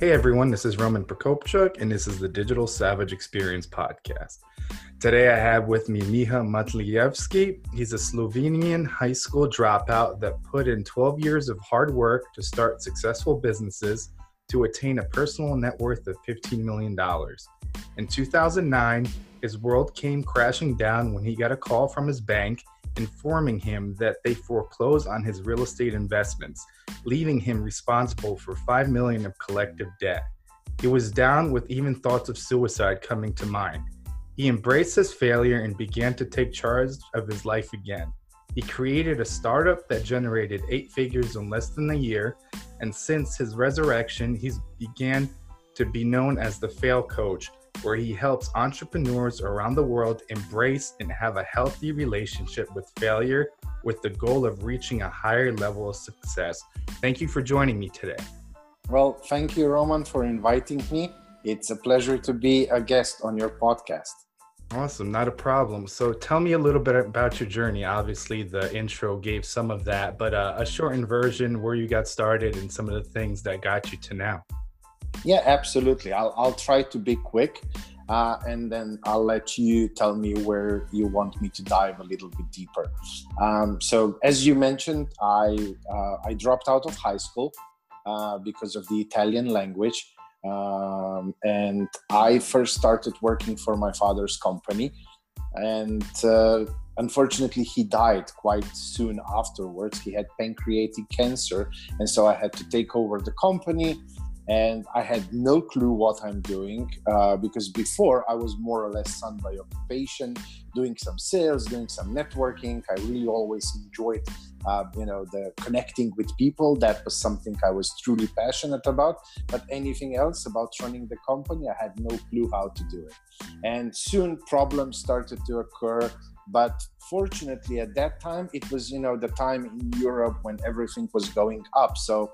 Hey everyone, this is Roman Prokopchuk, and this is the Digital Savage Experience podcast. Today I have with me Miha Matlevski. He's a Slovenian high school dropout that put in 12 years of hard work to start successful businesses to attain a personal net worth of $15 million. In 2009, his world came crashing down when he got a call from his bank informing him that they foreclosed on his real estate investments, leaving him responsible for 5 million of collective debt. He was down with even thoughts of suicide coming to mind. He embraced his failure and began to take charge of his life again. He created a startup that generated eight figures in less than a year, and since his resurrection, he's began to be known as the fail coach, where he helps entrepreneurs around the world embrace and have a healthy relationship with failure with the goal of reaching a higher level of success. Thank you for joining me today. Well, thank you, Roman, for inviting me. It's a pleasure to be a guest on your podcast. Awesome, not a problem. So tell me a little bit about your journey. Obviously, the intro gave some of that, but uh, a shortened version where you got started and some of the things that got you to now. Yeah, absolutely. I'll, I'll try to be quick uh, and then I'll let you tell me where you want me to dive a little bit deeper. Um, so, as you mentioned, I, uh, I dropped out of high school uh, because of the Italian language. Um, and I first started working for my father's company. And uh, unfortunately, he died quite soon afterwards. He had pancreatic cancer. And so I had to take over the company and I had no clue what I'm doing uh, because before I was more or less sun by occupation, doing some sales, doing some networking. I really always enjoyed, uh, you know, the connecting with people. That was something I was truly passionate about. But anything else about running the company, I had no clue how to do it. And soon problems started to occur but fortunately at that time it was you know the time in europe when everything was going up so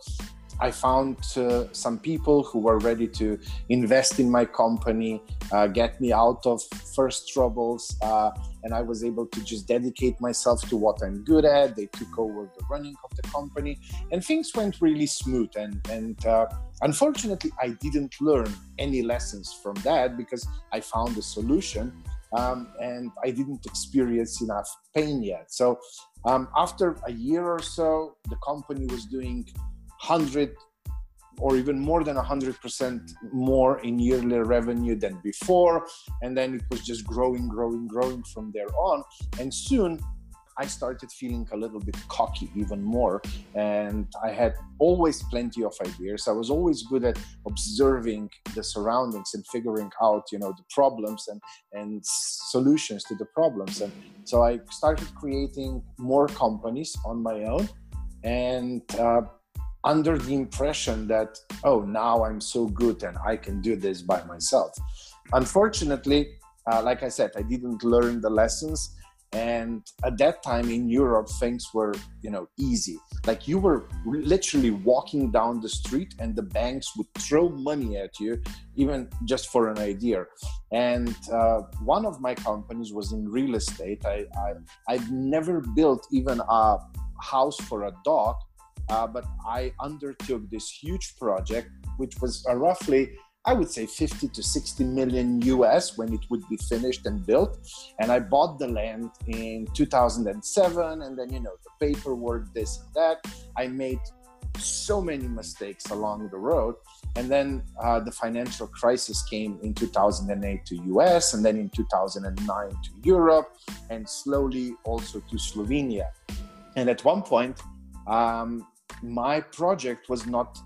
I found uh, some people who were ready to invest in my company, uh, get me out of first troubles, uh, and I was able to just dedicate myself to what I'm good at. They took over the running of the company, and things went really smooth. And and uh, unfortunately, I didn't learn any lessons from that because I found a solution. Um, and I didn't experience enough pain yet. So, um, after a year or so, the company was doing 100 or even more than 100% more in yearly revenue than before. And then it was just growing, growing, growing from there on. And soon I started feeling a little bit cocky even more. And I had always plenty of ideas. I was always good at observing the surroundings and figuring out, you know, the problems and, and solutions to the problems. And so I started creating more companies on my own. And uh, under the impression that, oh, now I'm so good and I can do this by myself. Unfortunately, uh, like I said, I didn't learn the lessons. And at that time in Europe, things were, you know, easy. Like you were literally walking down the street and the banks would throw money at you, even just for an idea. And uh, one of my companies was in real estate. I, I, I've never built even a house for a dog uh, but I undertook this huge project, which was uh, roughly, I would say, 50 to 60 million US when it would be finished and built. And I bought the land in 2007, and then, you know, the paperwork, this and that. I made so many mistakes along the road. And then uh, the financial crisis came in 2008 to US, and then in 2009 to Europe, and slowly also to Slovenia. And at one point, um, my project was not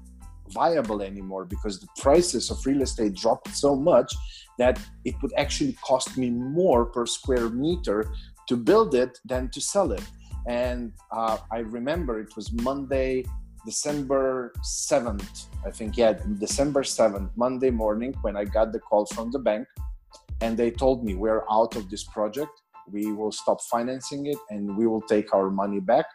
viable anymore because the prices of real estate dropped so much that it would actually cost me more per square meter to build it than to sell it And uh, I remember it was Monday, December 7th, I think, yeah, December 7th, Monday morning, when I got the call from the bank. And they told me, We're out of this project. We will stop financing it and we will take our money back.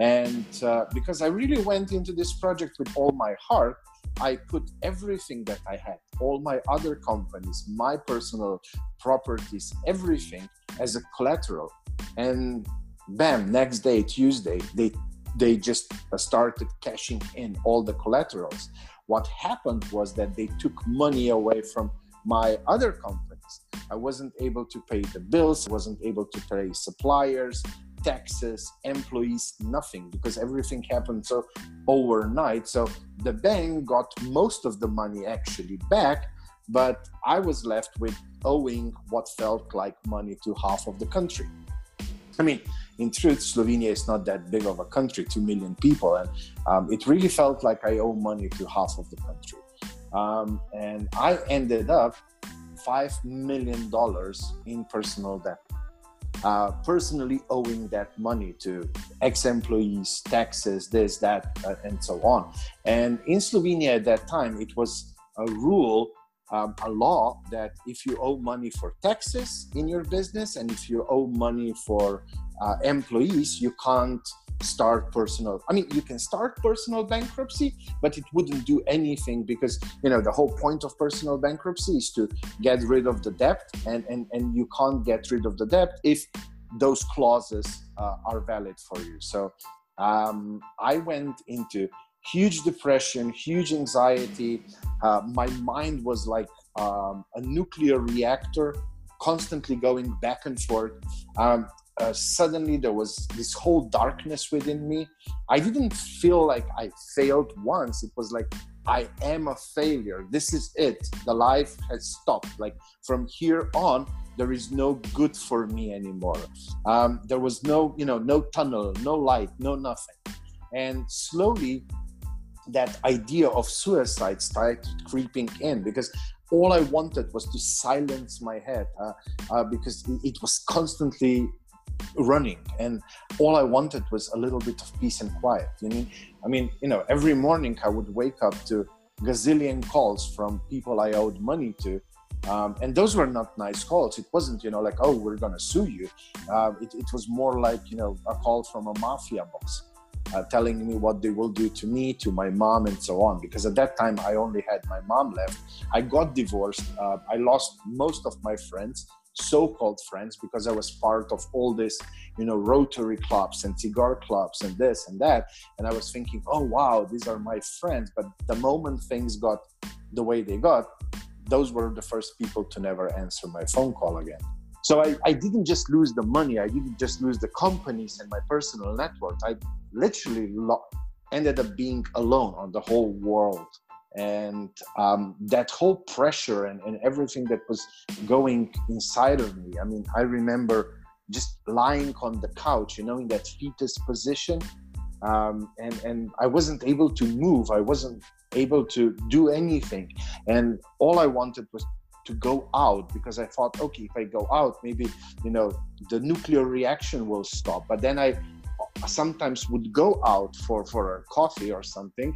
And uh, because I really went into this project with all my heart, I put everything that I had, all my other companies, my personal properties, everything as a collateral. And bam, next day, Tuesday, they they just started cashing in all the collaterals. What happened was that they took money away from my other companies. I wasn't able to pay the bills, wasn't able to pay suppliers, taxes, employees, nothing because everything happened so overnight. So the bank got most of the money actually back, but I was left with owing what felt like money to half of the country. I mean, in truth, Slovenia is not that big of a country, 2 million people, and um, it really felt like I owe money to half of the country. Um, and I ended up $5 million in personal debt uh, personally owing that money to ex employees, taxes, this, that, uh, and so on. And in Slovenia at that time, it was a rule, um, a law that if you owe money for taxes in your business and if you owe money for uh, employees, you can't start personal i mean you can start personal bankruptcy but it wouldn't do anything because you know the whole point of personal bankruptcy is to get rid of the debt and and, and you can't get rid of the debt if those clauses uh, are valid for you. So um, i went into huge depression huge anxiety. Uh, my mind was like um, a nuclear reactor constantly going back and forth. Um, uh, suddenly there was this whole darkness within me. I didn't feel like I failed once. It was like, I am a failure. This is it. The life has stopped. Like from here on, there is no good for me anymore. Um, there was no, you know, no tunnel, no light, no nothing. And slowly, that idea of suicide started creeping in because all I wanted was to silence my head uh, uh, because it, was constantly running and all i wanted was a little bit of peace and quiet you mean? I mean you know every morning i would wake up to gazillion calls from people i owed money to um, and those were not nice calls. It wasn't you know like oh we're gonna sue you. Uh, it, it, was more like you know a call from a mafia boss uh, telling me what they will do to me to my mom and so on because at that time i only had my mom left. I got divorced uh, i lost most of my friends so-called friends because I was part of all this, you know, Rotary clubs and cigar clubs and this and that. And I was thinking, oh wow, these are my friends. But the moment things got the way they got, those were the first people to never answer my phone call again. So I, I didn't just lose the money, I didn't just lose the companies and my personal network. I literally lo- ended up being alone on the whole world and um, that whole pressure and, and everything that was going inside of me i mean i remember just lying on the couch you know in that fetus position. Um, and and i wasn't able to move. I wasn't able to do anything. And all i wanted was to go out because i thought okay if i go out maybe you know the nuclear reaction will stop. But then i sometimes would go out for for a coffee or something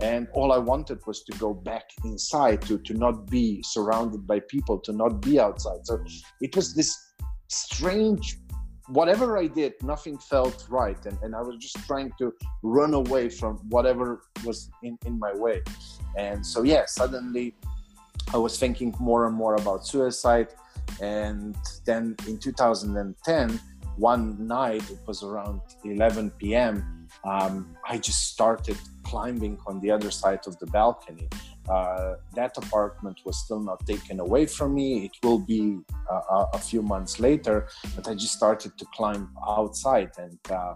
and all i wanted was to go back inside to to not be surrounded by people to not be outside. So it was this strange whatever i did nothing felt right. And, and i was just trying to run away from whatever was in, in my way. And so yeah suddenly i was thinking more and more about suicide. And then in 2010 one night it was around 11 p.m um, i just started climbing on the other side of the balcony. Uh, that apartment was still not taken away from me. It will be uh, a few months later, but I just started to climb outside. And uh,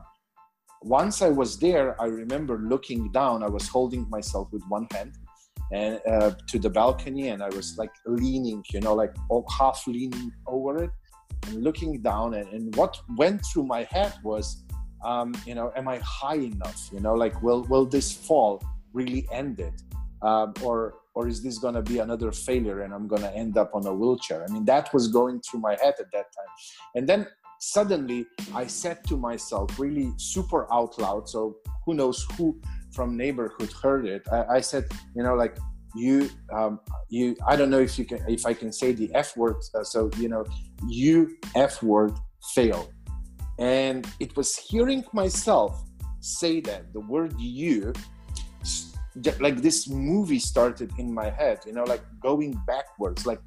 once I was there, I remember looking down. I was holding myself with one hand and uh, to the balcony, and I was like leaning, you know, like half leaning over it and looking down. And, and what went through my head was um, you know am i high enough you know like will will this fall really end it um, or or is this going to be another failure and i'm going to end up on a wheelchair i mean that was going through my head at that time and then suddenly I said to myself, really super out loud. So who knows who from neighborhood heard it? I, I said, you know, like you, um, you. I don't know if you can, if I can say the F word. Uh, so you know, you F word fail. And it was hearing myself say that the word you like this movie started in my head you know like going backwards like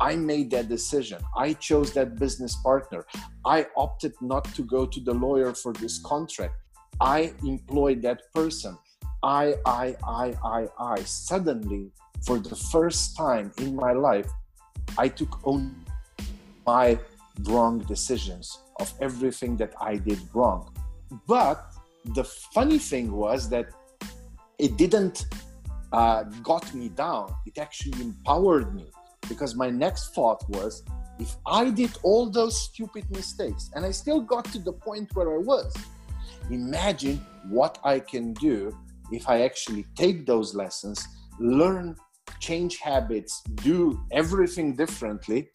I made that decision. I chose that business partner. I opted not to go to the lawyer for this contract. I employed that person. I, I, I, I, I. Suddenly, for the first time in my life, I took on my wrong decisions of everything that I did wrong. But the funny thing was that it didn't uh, got me down. It actually empowered me because my next thought was if I did all those stupid mistakes and I still got to the point where I was, imagine what I can do if I actually take those lessons, learn, change habits, do everything differently,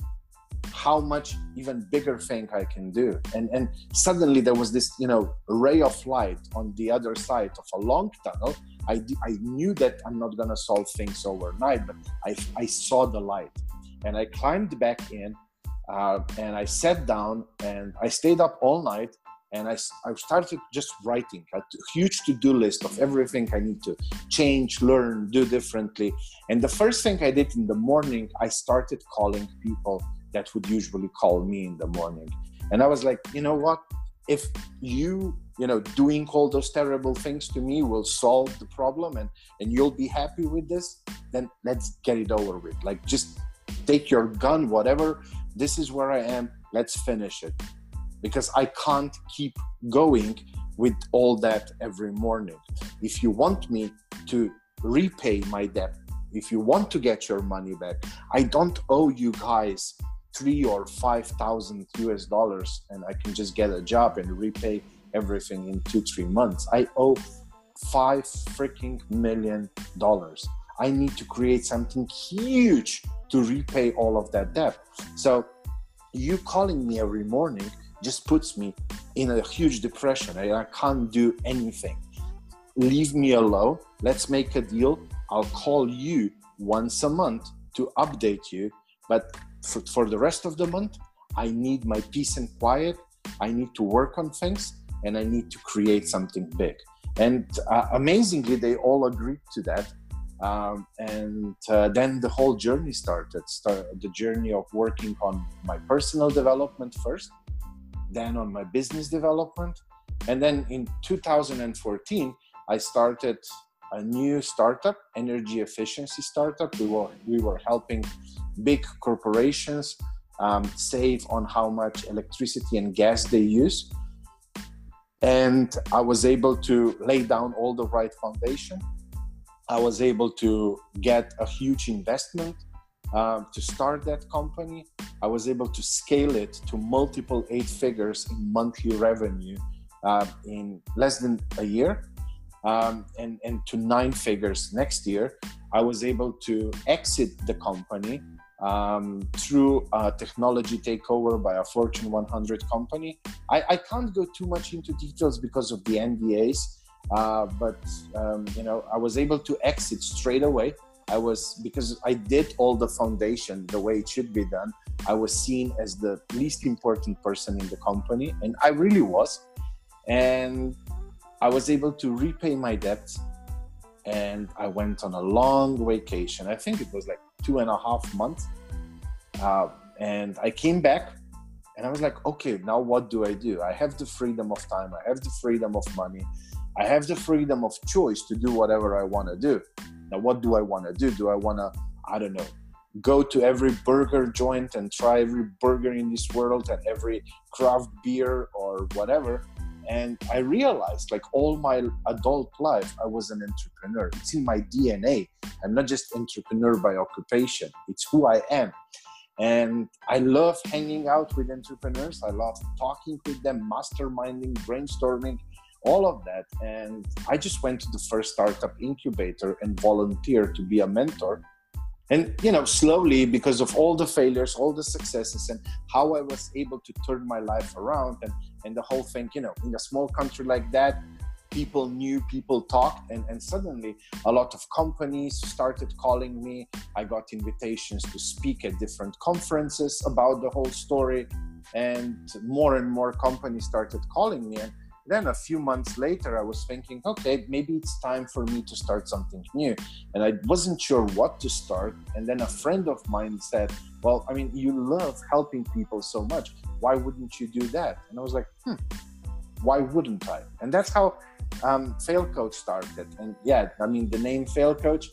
how much even bigger thing I can do. And and suddenly there was this, you know, ray of light on the other side of a long tunnel I, I knew that I'm not gonna solve things overnight, but I, I saw the light, and I climbed back in, uh, and I sat down and I stayed up all night, and I, I started just writing a huge to-do list of everything I need to change, learn, do differently. And the first thing I did in the morning, I started calling people that would usually call me in the morning, and I was like, you know what? If you you know doing all those terrible things to me will solve the problem and and you'll be happy with this then let's get it over with. Like just take your gun whatever this is where i am let's finish it. Because i can't keep going with all that every morning. If you want me to repay my debt if you want to get your money back i don't owe you guys three or five thousand us dollars and i can just get a job and repay everything in two, three months. I owe five freaking million dollars. I need to create something huge to repay all of that debt. So, you calling me every morning just puts me in a huge depression. I, I can't do anything. Leave me alone. Let's make a deal. I'll call you once a month to update you. But for, for the rest of the month, I need my peace and quiet. I need to work on things and I need to create something big. And uh, amazingly, they all agreed to that. Um, and uh, then the whole journey started. Start, the journey of working on my personal development first, then on my business development, and then in 2014, I started a new startup, energy efficiency startup. We were we were helping big corporations um, save on how much electricity and gas they use and I was able to lay down all the right foundation. I was able to get a huge investment uh, to start that company. I was able to scale it to multiple eight figures in monthly revenue uh, in less than a year. Um, and, and to nine figures next year. I was able to exit the company um, through a technology takeover by a Fortune 100 company. I, I, can't go too much into details because of the NDAs, uh, but um, you know I was able to exit straight away. I was because I did all the foundation the way it should be done. I was seen as the least important person in the company, and I really was. And I was able to repay my debt, and I went on a long vacation. I think it was like two and a half months. Uh, and I came back and I was like, okay, now what do I do? I have the freedom of time, I have the freedom of money, I have the freedom of choice to do whatever I want to do. Now, what do I want to do? Do I want to, I don't know, go to every burger joint and try every burger in this world and every craft beer or whatever? And I realized, like all my adult life, I was an entrepreneur. It's in my DNA. I'm not just entrepreneur by occupation. It's who I am. And I love hanging out with entrepreneurs. I love talking with them, masterminding, brainstorming, all of that. And I just went to the first startup incubator and volunteered to be a mentor. And you know slowly because of all the failures all the successes and how i was able to turn my life around and and the whole thing you know in a small country like that people knew people talked and, and suddenly a lot of companies started calling me. I got invitations to speak at different conferences about the whole story and more and more companies started calling me and then a few months later i was thinking okay maybe it's time for me to start something new. And i wasn't sure what to start. And then a friend of mine said well i mean you love helping people so much. Why wouldn't you do that? And i was like hmm why wouldn't i? And that's how um, fail coach started. And yeah i mean the name fail coach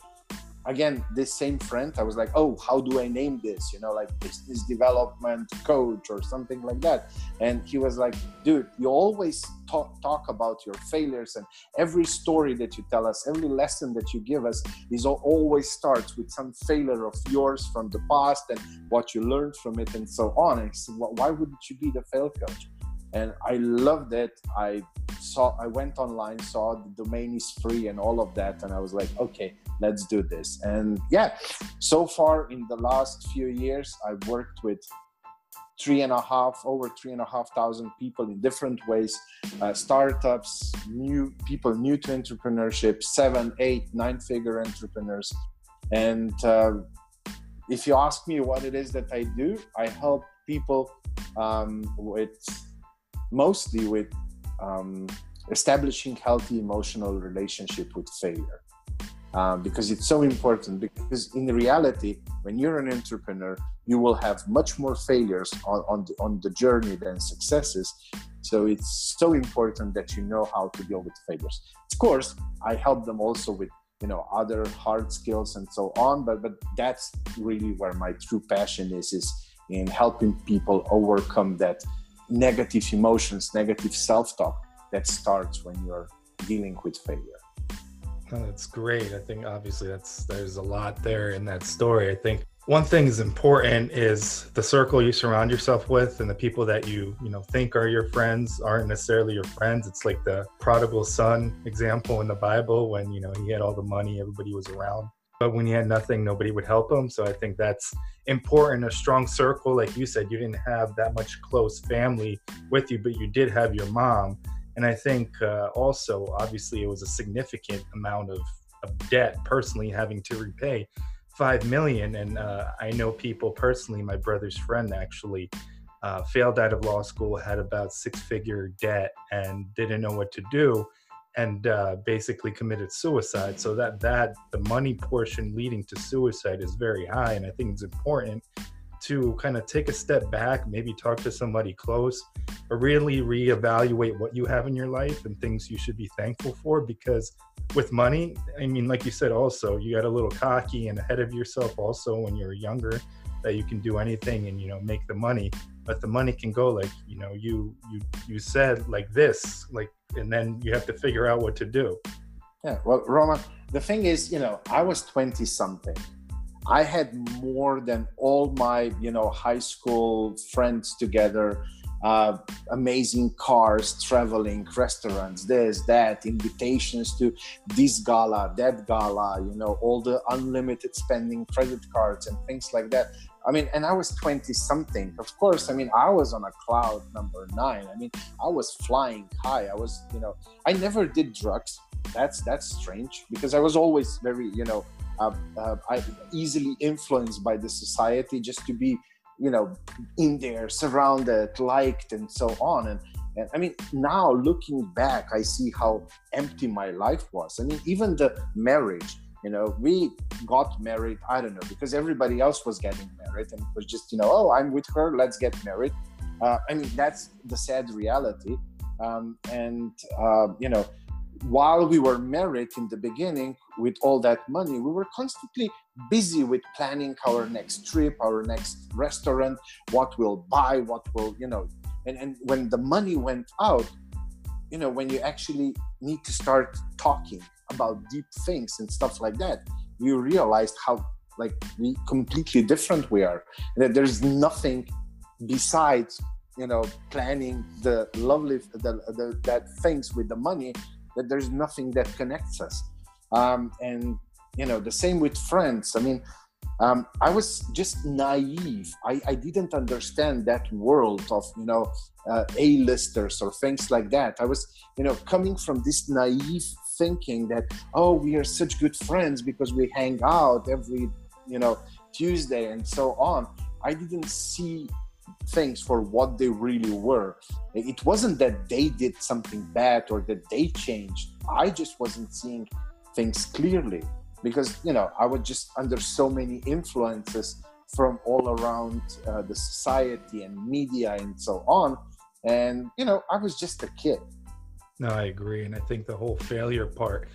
again this same friend i was like oh how do i name this? You know like business development coach or something like that. And he was like dude you always talk, talk about your failures and every story that you tell us every lesson that you give us is always starts with some failure of yours from the past and what you learned from it and so on. And said, why wouldn't you be the fail coach? And i loved it. I saw i went online saw the domain is free and all of that and i was like okay let's do this. And yeah so far in the last few years i've worked with three and a half over three and a half thousand people in different ways uh, startups new people new to entrepreneurship seven eight nine figure entrepreneurs. And uh, if you ask me what it is that i do i help people um, with mostly with um, establishing healthy emotional relationship with failure um, because it's so important because in reality when you're an entrepreneur you will have much more failures on, on, the, on the journey than successes. So it's so important that you know how to deal with failures. Of course i help them also with you know other hard skills and so on but but that's really where my true passion is is in helping people overcome that negative emotions negative self-talk that starts when you're dealing with failure That's great. I think obviously that's there's a lot there in that story. I think one thing is important is the circle you surround yourself with and the people that you you know think are your friends aren't necessarily your friends. It's like the prodigal son example in the Bible when you know he had all the money, everybody was around, but when he had nothing, nobody would help him. So I think that's important. A strong circle, like you said, you didn't have that much close family with you, but you did have your mom and I think uh, also, obviously, it was a significant amount of, of debt personally having to repay five million. And uh, I know people personally, my brother's friend actually uh, failed out of law school, had about six figure debt, and didn't know what to do. And uh, basically committed suicide. So that that the money portion leading to suicide is very high, and I think it's important to kind of take a step back, maybe talk to somebody close, or really reevaluate what you have in your life and things you should be thankful for. Because with money, I mean, like you said, also, you got a little cocky and ahead of yourself also when you're younger that you can do anything and, you know, make the money. But the money can go like, you know, you you you said like this, like, and then you have to figure out what to do. Yeah. Well, Roman, the thing is, you know, I was 20 something I had more than all my, you know, high school friends together. Uh, amazing cars, traveling, restaurants, this, that, invitations to this gala, that gala, you know, all the unlimited spending credit cards and things like that. I mean, and I was 20 something. Of course, I mean, I was on a cloud number nine. I mean, I was flying high. I was, you know, I never did drugs. That's that's strange because I was always very, you know, uh, uh, easily influenced by the society just to be you know in there surrounded liked and so on. And, and i mean now looking back i see how empty my life was. I mean even the marriage you know we got married i don't know because everybody else was getting married and it was just you know oh i'm with her let's get married. Uh, i mean that's the sad reality. Um, and uh, you know while we were married in the beginning with all that money we were constantly busy with planning our next trip our next restaurant what we'll buy what will you know. And, and when the money went out you know when you actually need to start talking about deep things and stuff like that you realized how like we completely different we are. That there's nothing besides you know planning the lovely the, the that things with the money that there's nothing that connects us um, and you know the same with friends i mean um, I was just naive. I, I didn't understand that world of you know uh, A-listers or things like that. I was you know coming from this naive thinking that oh we are such good friends because we hang out every you know Tuesday and so on. I didn't see things for what they really were. It wasn't that they did something bad or that they changed. I just wasn't seeing things clearly because you know I was just under so many influences from all around uh, the society and media and so on, and you know I was just a kid. No, I agree, and I think the whole failure part.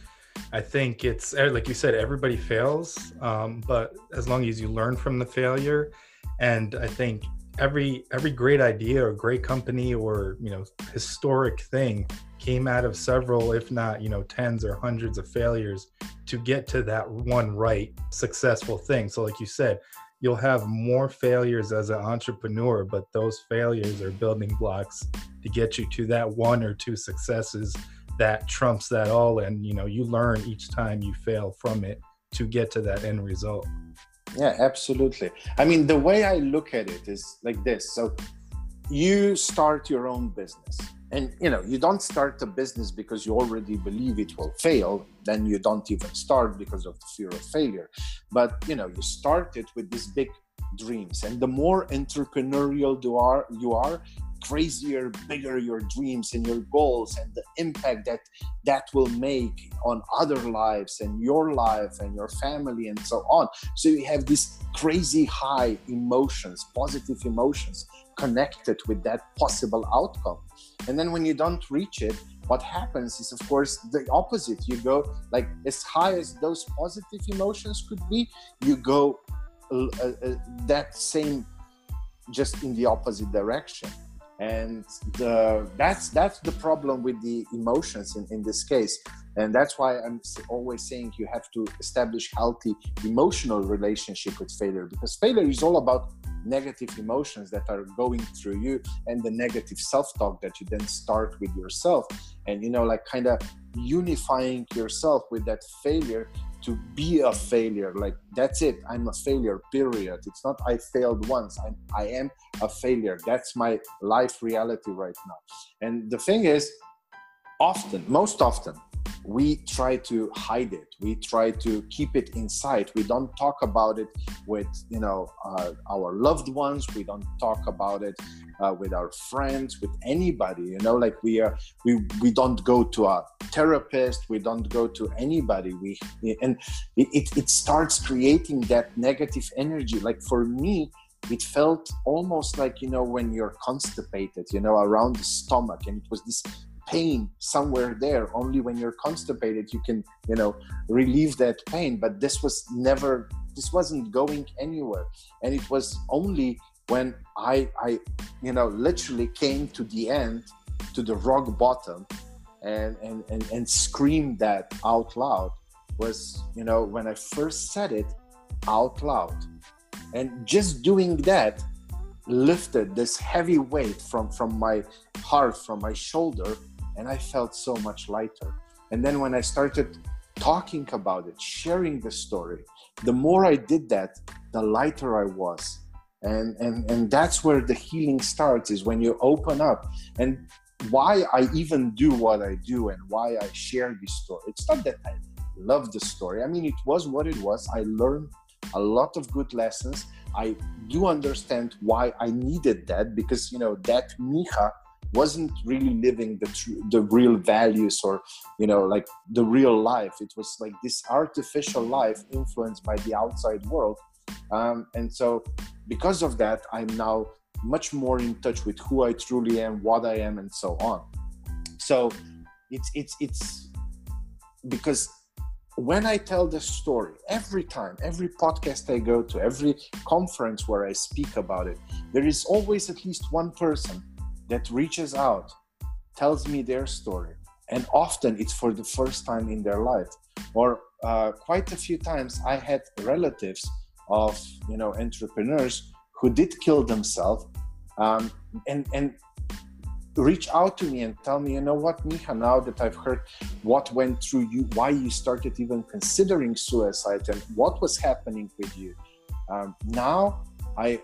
I think it's eh, like you said, everybody fails, um, but as long as you learn from the failure, and I think every every great idea or great company or you know historic thing came out of several if not you know tens or hundreds of failures to get to that one right successful thing. So like you said you'll have more failures as an entrepreneur but those failures are building blocks to get you to that one or two successes that trumps that all. And you know you learn each time you fail from it to get to that end result yeah absolutely. I mean the way i look at it is like this. So you start your own business. And you know you don't start a business because you already believe it will fail then you don't even start because of the fear of failure. But you know you start it with these big dreams. And the more entrepreneurial you are you are crazier bigger your dreams and your goals and the impact that that will make on other lives and your life and your family and so on. So you have these crazy high emotions positive emotions connected with that possible outcome. And then when you don't reach it what happens is of course the opposite. You go like as high as those positive emotions could be you go uh, uh, that same just in the opposite direction and the, that's that's the problem with the emotions in, in this case. And that's why i'm always saying you have to establish healthy emotional relationship with failure because failure is all about negative emotions that are going through you and the negative self-talk that you then start with yourself. And you know like kind of unifying yourself with that failure to be a failure. Like that's it. I'm a failure period. It's not i failed once. I'm i am a failure. That's my life reality right now. And the thing is often most often we try to hide it. We try to keep it inside we don't talk about it with you know uh, our loved ones. We don't talk about it uh, with our friends with anybody you know like we are we we don't go to a therapist. We don't go to anybody. We and it, it starts creating that negative energy. Like for me it felt almost like you know when you're constipated you know around the stomach and it was this pain somewhere there. Only when you're constipated you can you know relieve that pain. But this was never this wasn't going anywhere. And it was only when i i you know literally came to the end to the rock bottom and and and, and screamed that out loud was you know when i first said it out loud. And just doing that lifted this heavy weight from from my heart from my shoulder and I felt so much lighter. And then when I started talking about it, sharing the story, the more I did that, the lighter I was. And, and, and that's where the healing starts is when you open up. And why I even do what I do and why I share this story. It's not that I love the story. I mean, it was what it was. I learned a lot of good lessons. I do understand why I needed that because, you know, that Miha wasn't really living the true, the real values or you know like the real life. It was like this artificial life influenced by the outside world. Um, and so because of that i'm now much more in touch with who i truly am what i am and so on. So it's it's it's because when I tell the story, every time, every podcast I go to, every conference where I speak about it, there is always at least one person that reaches out, tells me their story, and often it's for the first time in their life. Or uh, quite a few times, I had relatives of you know entrepreneurs who did kill themselves, um, and and reach out to me and tell me, you know what, Miha, now that I've heard what went through you, why you started even considering suicide, and what was happening with you, Um, now I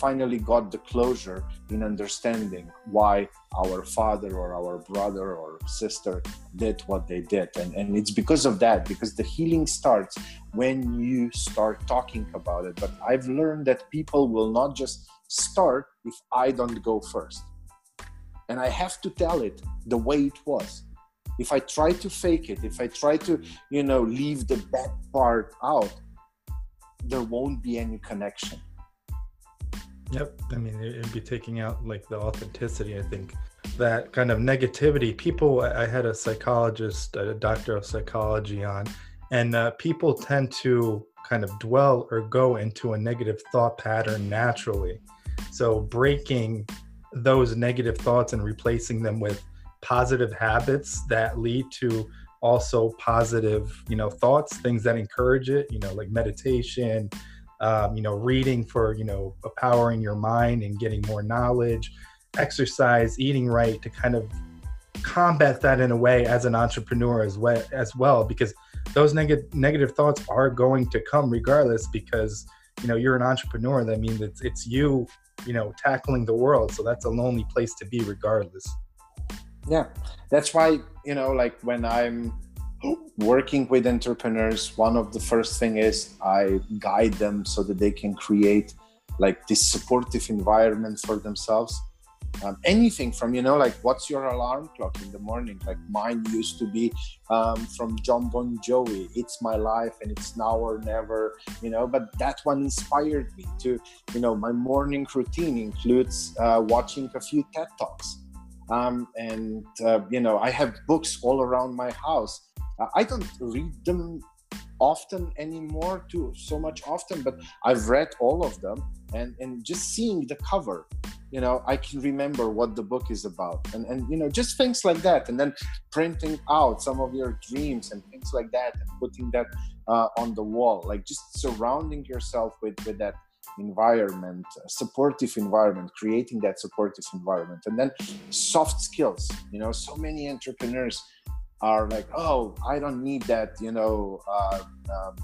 finally got the closure in understanding why our father or our brother or sister did what they did. And, and it's because of that, because the healing starts when you start talking about it. But I've learned that people will not just start if I don't go first. And I have to tell it the way it was. If I try to fake it, if I try to, you know, leave the bad part out, there won't be any connection Yep. I mean, it'd be taking out like the authenticity. I think that kind of negativity. People, I had a psychologist, a doctor of psychology on, and uh, people tend to kind of dwell or go into a negative thought pattern naturally. So breaking those negative thoughts and replacing them with positive habits that lead to also positive, you know, thoughts, things that encourage it, you know, like meditation, um, you know, reading for, you know, empowering your mind and getting more knowledge, exercise, eating right to kind of combat that in a way as an entrepreneur as well, as well because those negative negative thoughts are going to come regardless because you know you're an entrepreneur. That means it's it's you you know tackling the world. So that's a lonely place to be regardless. Yeah. That's why you know like when i'm working with entrepreneurs one of the first thing is i guide them so that they can create like this supportive environment for themselves. Um, anything from you know like what's your alarm clock in the morning? Like mine used to be um, from Jon Bon Jovi it's my life and it's now or never you know but that one inspired me to you know my morning routine includes uh, watching a few TED talks. Um, and uh, you know I have books all around my house I don't read them often anymore too so much often but i've read all of them and and just seeing the cover you know i can remember what the book is about. And and you know just things like that. And then printing out some of your dreams and things like that and putting that uh, on the wall like just surrounding yourself with with that environment supportive environment creating that supportive environment. And then soft skills you know so many entrepreneurs are like, oh, I don't need that, you know, uh, um,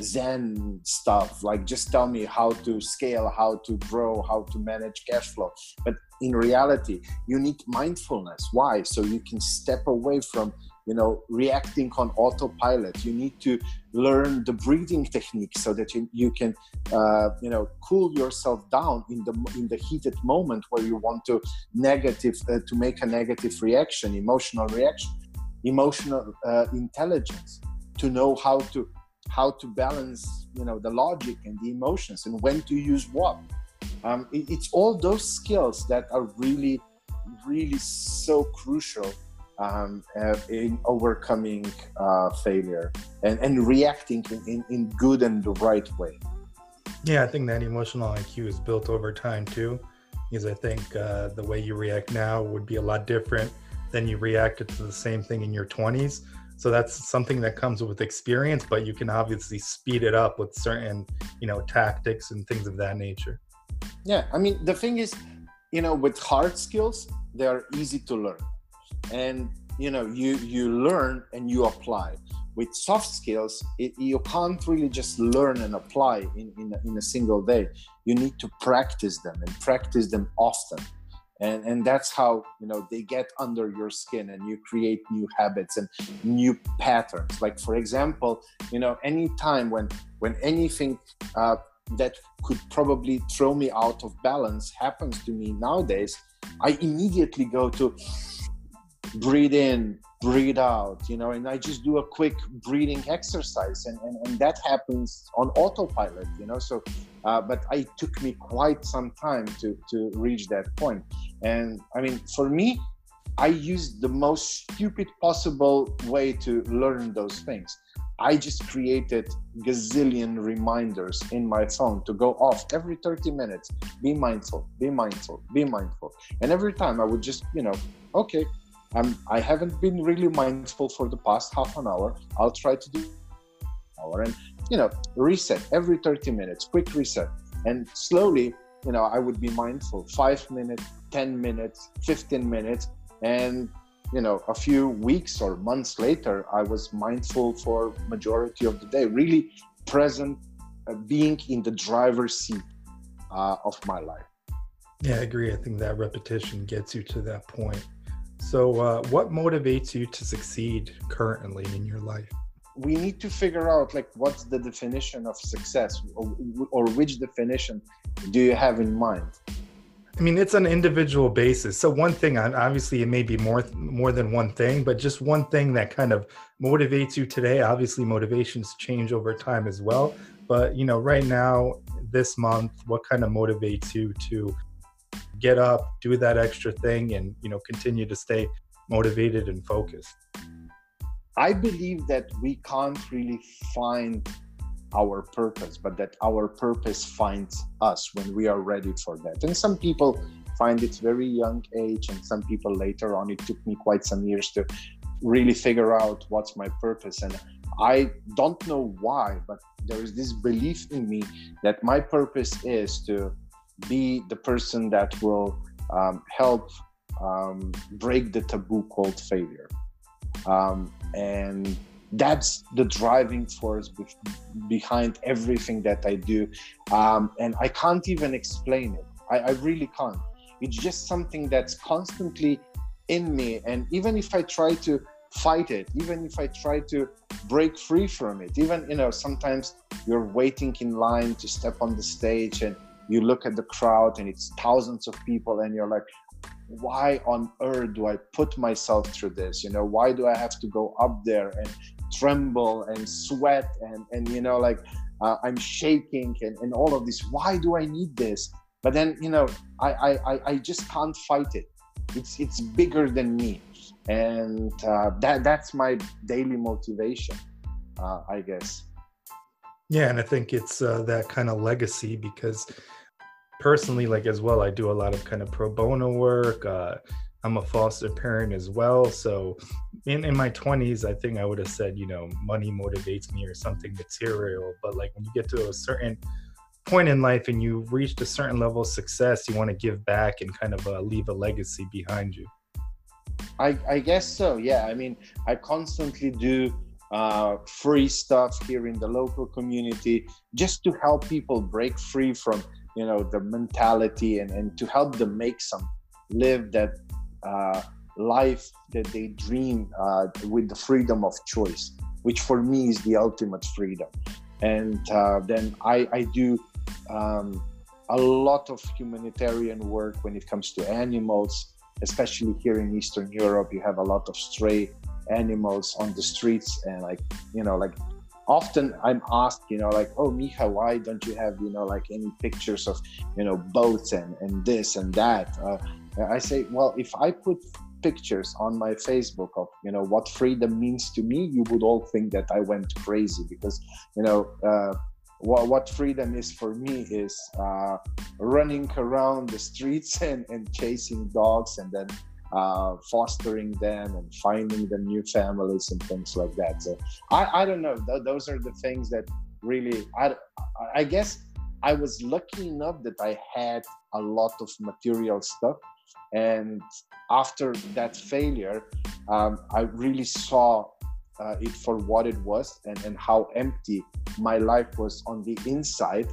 Zen stuff. Like, just tell me how to scale, how to grow, how to manage cash flow. But in reality, you need mindfulness. Why? So you can step away from you know reacting on autopilot you need to learn the breathing technique so that you, you can uh, you know cool yourself down in the in the heated moment where you want to negative uh, to make a negative reaction emotional reaction emotional uh, intelligence to know how to how to balance you know the logic and the emotions and when to use what. Um, it, it's all those skills that are really really so crucial um, uh, in overcoming uh, failure and, and reacting in, in, in, good and the right way. Yeah i think that emotional iq is built over time too because i think uh, the way you react now would be a lot different then you reacted to the same thing in your 20s so that's something that comes with experience but you can obviously speed it up with certain you know tactics and things of that nature. Yeah i mean the thing is you know with hard skills they are easy to learn. And you know you you learn and you apply. With soft skills it, you can't really just learn and apply in, in, in a single day. You need to practice them and practice them often and and that's how you know they get under your skin and you create new habits and new patterns. Like for example you know any time when when anything uh, that could probably throw me out of balance happens to me nowadays i immediately go to breathe in breathe out you know and i just do a quick breathing exercise and, and, and that happens on autopilot you know so uh, but it took me quite some time to to reach that point. And i mean for me i used the most stupid possible way to learn those things. I just created gazillion reminders in my phone to go off every 30 minutes. Be mindful be mindful be mindful. And every time i would just you know okay I'm, I haven't been really mindful for the past half an hour. I'll try to do hour and you know reset every 30 minutes, quick reset, and slowly you know I would be mindful. Five minutes, 10 minutes, 15 minutes, and you know a few weeks or months later, I was mindful for majority of the day, really present uh, being in the driver's seat uh, of my life. Yeah, I agree. I think that repetition gets you to that point. So, uh, what motivates you to succeed currently in your life? We need to figure out like what's the definition of success, or, or which definition do you have in mind? I mean, it's an individual basis. So one thing, obviously, it may be more more than one thing, but just one thing that kind of motivates you today. Obviously, motivations change over time as well. But you know, right now, this month, what kind of motivates you to get up, do that extra thing, and you know continue to stay motivated and focused? I believe that we can't really find our purpose, but that our purpose finds us when we are ready for that. And some people find it very young age, and some people later on. It took me quite some years to really figure out what's my purpose. And I don't know why, but there is this belief in me that my purpose is to be the person that will um, help um, break the taboo called failure. Um, and that's the driving force be- behind everything that I do. Um, and I can't even explain it. I, I really can't. It's just something that's constantly in me. And even if I try to fight it, even if I try to break free from it, even, you know, sometimes you're waiting in line to step on the stage and you look at the crowd and it's thousands of people and you're like why on earth do i put myself through this? You know why do i have to go up there and tremble and sweat and and you know like uh, i'm shaking and, and all of this. Why do i need this? But then you know I, I i just can't fight it. It's it's bigger than me. And uh, that that's my daily motivation uh, i guess. Yeah and i think it's uh, that kind of legacy because personally like as well i do a lot of kind of pro bono work uh, i'm a foster parent as well so in, in my 20s i think i would have said you know money motivates me or something material but like when you get to a certain point in life and you've reached a certain level of success you want to give back and kind of uh, leave a legacy behind you. I, I guess so yeah. I mean i constantly do uh, free stuff here in the local community just to help people break free from you know the mentality and, and to help them make some live that uh, life that they dream uh, with the freedom of choice which for me is the ultimate freedom. And uh, then I, I do um, a lot of humanitarian work when it comes to animals especially here in eastern europe. You have a lot of stray animals on the streets and like you know like often I'm asked, you know, like, oh, Miha, why don't you have, you know, like any pictures of, you know, boats and, and this and that? Uh, I say, well, if I put pictures on my Facebook of, you know, what freedom means to me, you would all think that I went crazy because, you know, uh, what, what freedom is for me is uh, running around the streets and, and chasing dogs and then uh, fostering them and finding them new families and things like that. So I, I don't know. Th- those are the things that really, I, I guess I was lucky enough that I had a lot of material stuff. And after that failure, um, I really saw uh, it for what it was and, and how empty my life was on the inside.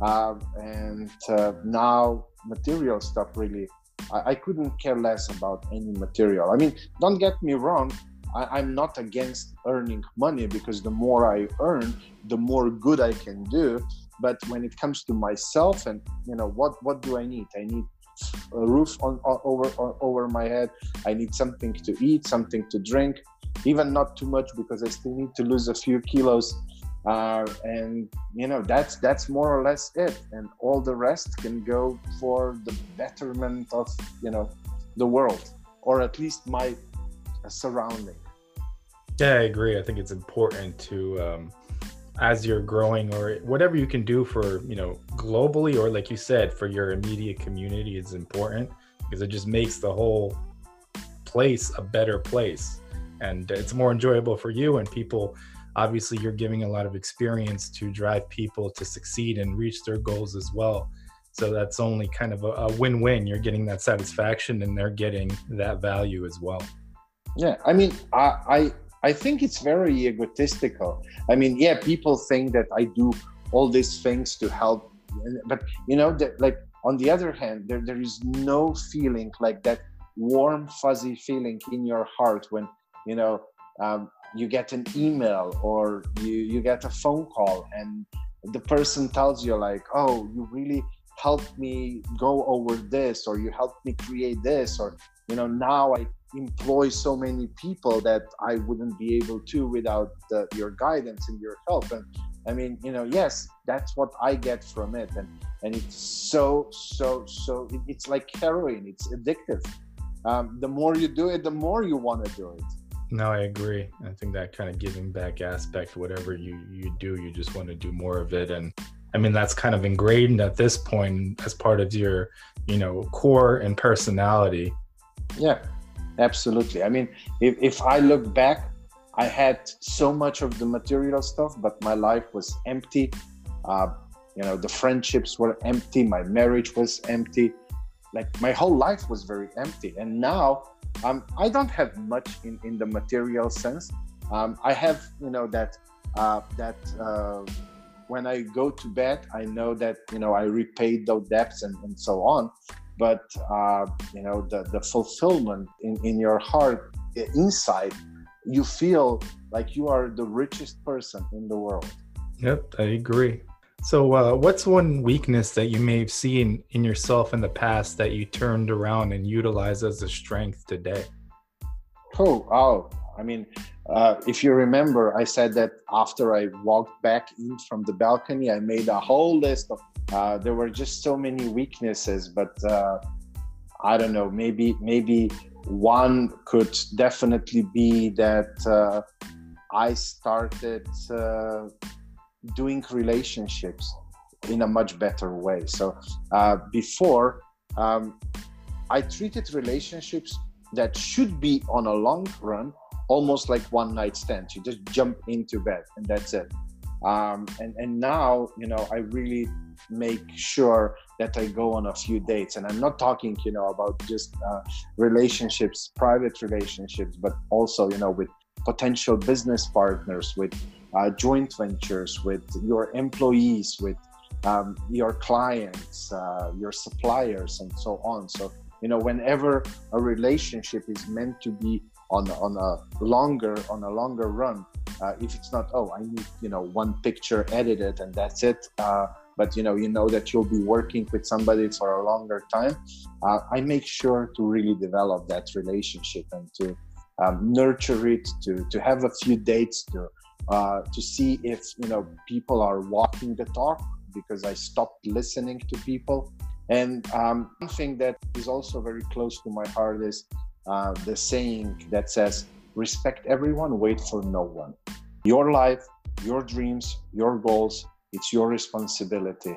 Um, and uh, now material stuff really I, I couldn't care less about any material. I mean, don't get me wrong. I, am not against earning money because the more I earn, the more good I can do. But when it comes to myself and you know what what do I need? I need a roof on, on over on, over my head. I need something to eat, something to drink, even not too much because I still need to lose a few kilos uh, and you know that's that's more or less it. And all the rest can go for the betterment of you know the world or at least my surrounding. Yeah i agree. I think it's important to um, as you're growing or whatever you can do for you know globally or like you said for your immediate community is important because it just makes the whole place a better place. And it's more enjoyable for you and people obviously you're giving a lot of experience to drive people to succeed and reach their goals as well. So that's only kind of a, a win-win. You're getting that satisfaction and they're getting that value as well. Yeah i mean I, I i think it's very egotistical. I mean yeah people think that i do all these things to help but you know that like on the other hand there, there is no feeling like that warm fuzzy feeling in your heart when you know um, you get an email or you you get a phone call and the person tells you like oh you really helped me go over this or you helped me create this or you know now i employ so many people that i wouldn't be able to without the, your guidance and your help. And i mean you know yes that's what i get from it. And and it's so so so it, it's like heroin it's addictive. Um, the more you do it the more you want to do it no, I agree. I think that kind of giving back aspect, whatever you you do, you just want to do more of it. And I mean, that's kind of ingrained at this point as part of your, you know, core and personality. Yeah, absolutely. I mean, if, if I look back, I had so much of the material stuff, but my life was empty. Uh, you know, the friendships were empty. My marriage was empty. Like my whole life was very empty. And now um, I don't have much in, in the material sense. Um, I have, you know, that uh, that uh, when I go to bed, I know that you know I repaid those debts and, and so on. But uh, you know, the the fulfillment in in your heart inside, you feel like you are the richest person in the world. Yep, I agree. So, uh, what's one weakness that you may have seen in yourself in the past that you turned around and utilize as a strength today? Oh, oh, I mean, uh, if you remember, I said that after I walked back in from the balcony, I made a whole list of. Uh, there were just so many weaknesses, but uh, I don't know. Maybe, maybe one could definitely be that uh, I started uh, doing relationships in a much better way. So uh, before, um, I treated relationships that should be on a long run almost like one night stands. You just jump into bed and that's it. Um, and and now you know I really make sure that I go on a few dates, and I'm not talking you know about just uh, relationships, private relationships, but also you know with potential business partners, with uh, joint ventures with your employees, with um, your clients, uh, your suppliers, and so on. So, you know, whenever a relationship is meant to be on on a longer on a longer run, uh, if it's not, oh, I need you know one picture edited and that's it. Uh, but you know, you know that you'll be working with somebody for a longer time. Uh, I make sure to really develop that relationship and to um, nurture it, to to have a few dates, to uh, to see if you know people are walking the talk because I stopped listening to people. And um, one thing that is also very close to my heart is uh, the saying that says, "Respect everyone, wait for no one." Your life, your dreams, your goals. It's your responsibility.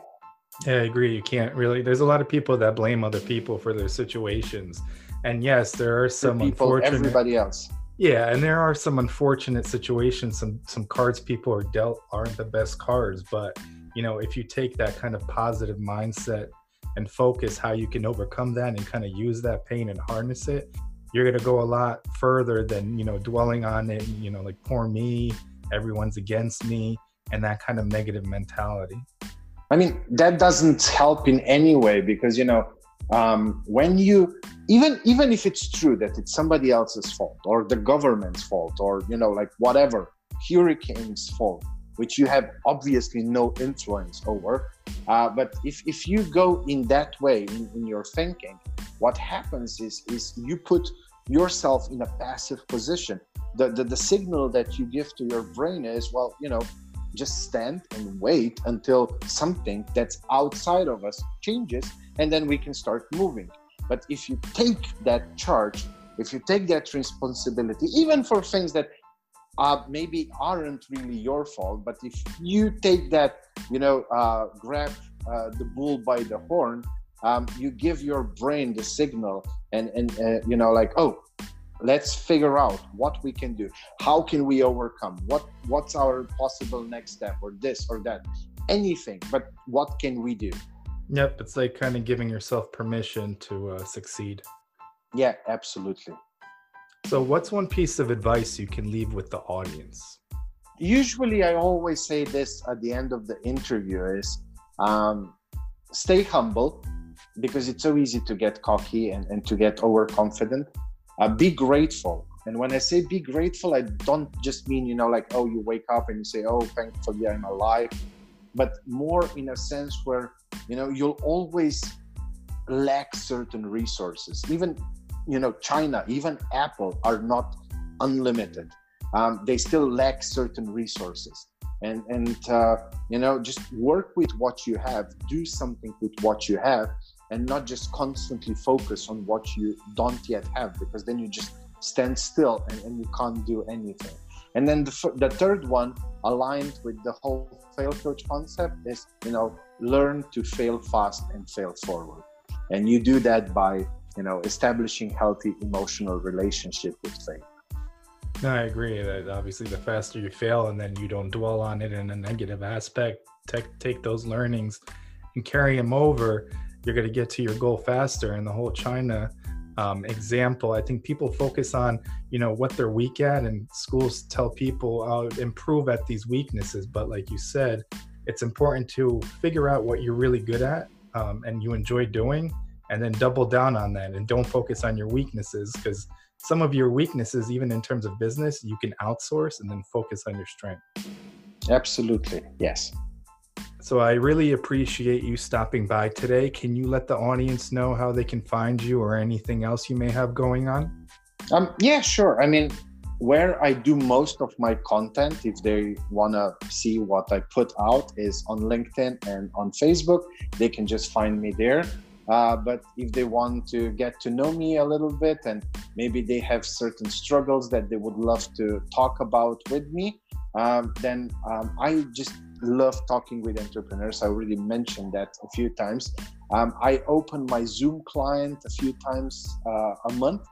Yeah, I agree. You can't really. There's a lot of people that blame other people for their situations, and yes, there are some people, unfortunate. Everybody else yeah, and there are some unfortunate situations. Some some cards people are dealt aren't the best cards, but you know if you take that kind of positive mindset and focus how you can overcome that and kind of use that pain and harness it, you're gonna go a lot further than you know dwelling on it. You know, like poor me, everyone's against me, and that kind of negative mentality. I mean, that doesn't help in any way because you know um, when you even even if it's true that it's somebody else's fault or the government's fault or you know like whatever hurricane's fault which you have obviously no influence over uh, but if, if you go in that way in, in your thinking what happens is is you put yourself in a passive position. The, the the signal that you give to your brain is well you know just stand and wait until something that's outside of us changes and then we can start moving. But if you take that charge if you take that responsibility even for things that uh, maybe aren't really your fault but if you take that you know uh, grab uh, the bull by the horn um, you give your brain the signal and and uh, you know like oh let's figure out what we can do how can we overcome what what's our possible next step or this or that anything but what can we do Yep, it's like kind of giving yourself permission to uh, succeed. Yeah, absolutely. So, what's one piece of advice you can leave with the audience? usually I always say this at the end of the interview is um, stay humble because it's so easy to get cocky and, and to get overconfident. Uh, be grateful. And when I say be grateful, I don't just mean, you know, like, oh, you wake up and you say, oh, thankfully I'm alive, but more in a sense where, you know, you'll always lack certain resources. Even, you know, China, even Apple are not unlimited. Um, they still lack certain resources and and uh, you know just work with what you have do something with what you have and not just constantly focus on what you don't yet have because then you just stand still and, and you can't do anything. And then the, the third one aligned with the whole fail coach concept is you know learn to fail fast and fail forward. And you do that by you know establishing healthy emotional relationship with faith. No, I agree. That obviously the faster you fail and then you don't dwell on it in a negative aspect, take, take those learnings and carry them over, you're going to get to your goal faster. And the whole China um, example, I think people focus on, you know, what they're weak at and schools tell people uh, improve at these weaknesses. But like you said, it's important to figure out what you're really good at um, and you enjoy doing and then double down on that and don't focus on your weaknesses because some of your weaknesses, even in terms of business, you can outsource and then focus on your strength. Absolutely. Yes. So I really appreciate you stopping by today. Can you let the audience know how they can find you or anything else you may have going on? Um, yeah, sure. I mean, where I do most of my content, if they want to see what I put out, is on LinkedIn and on Facebook. They can just find me there. Uh, but if they want to get to know me a little bit and maybe they have certain struggles that they would love to talk about with me, um, then um, I just love talking with entrepreneurs. I already mentioned that a few times. Um, I open my Zoom client a few times uh, a month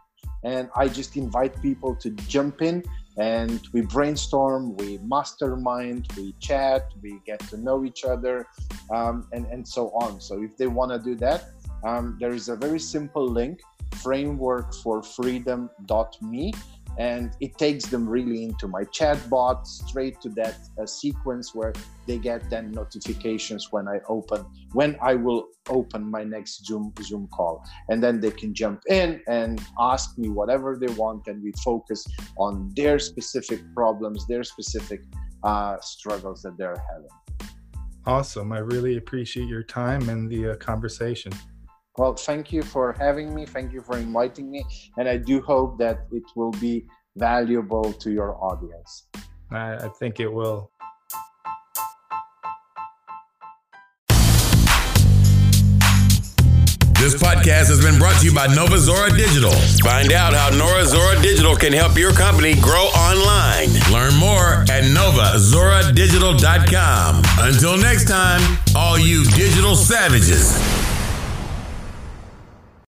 and I just invite people to jump in and we brainstorm, we mastermind, we chat, we get to know each other, um, and, and so on. So if they want to do that, um, there is a very simple link framework for freedom.me and it takes them really into my chatbot straight to that uh, sequence where they get then notifications when i open when i will open my next zoom zoom call. And then they can jump in and ask me whatever they want and we focus on their specific problems their specific uh, struggles that they're having. Awesome. I really appreciate your time and the uh, conversation well, thank you for having me. Thank you for inviting me. And I do hope that it will be valuable to your audience. I, I think it will. This podcast has been brought to you by Nova Zora Digital. Find out how Nova Zora Digital can help your company grow online. Learn more at novazoradigital.com. Until next time, all you digital savages.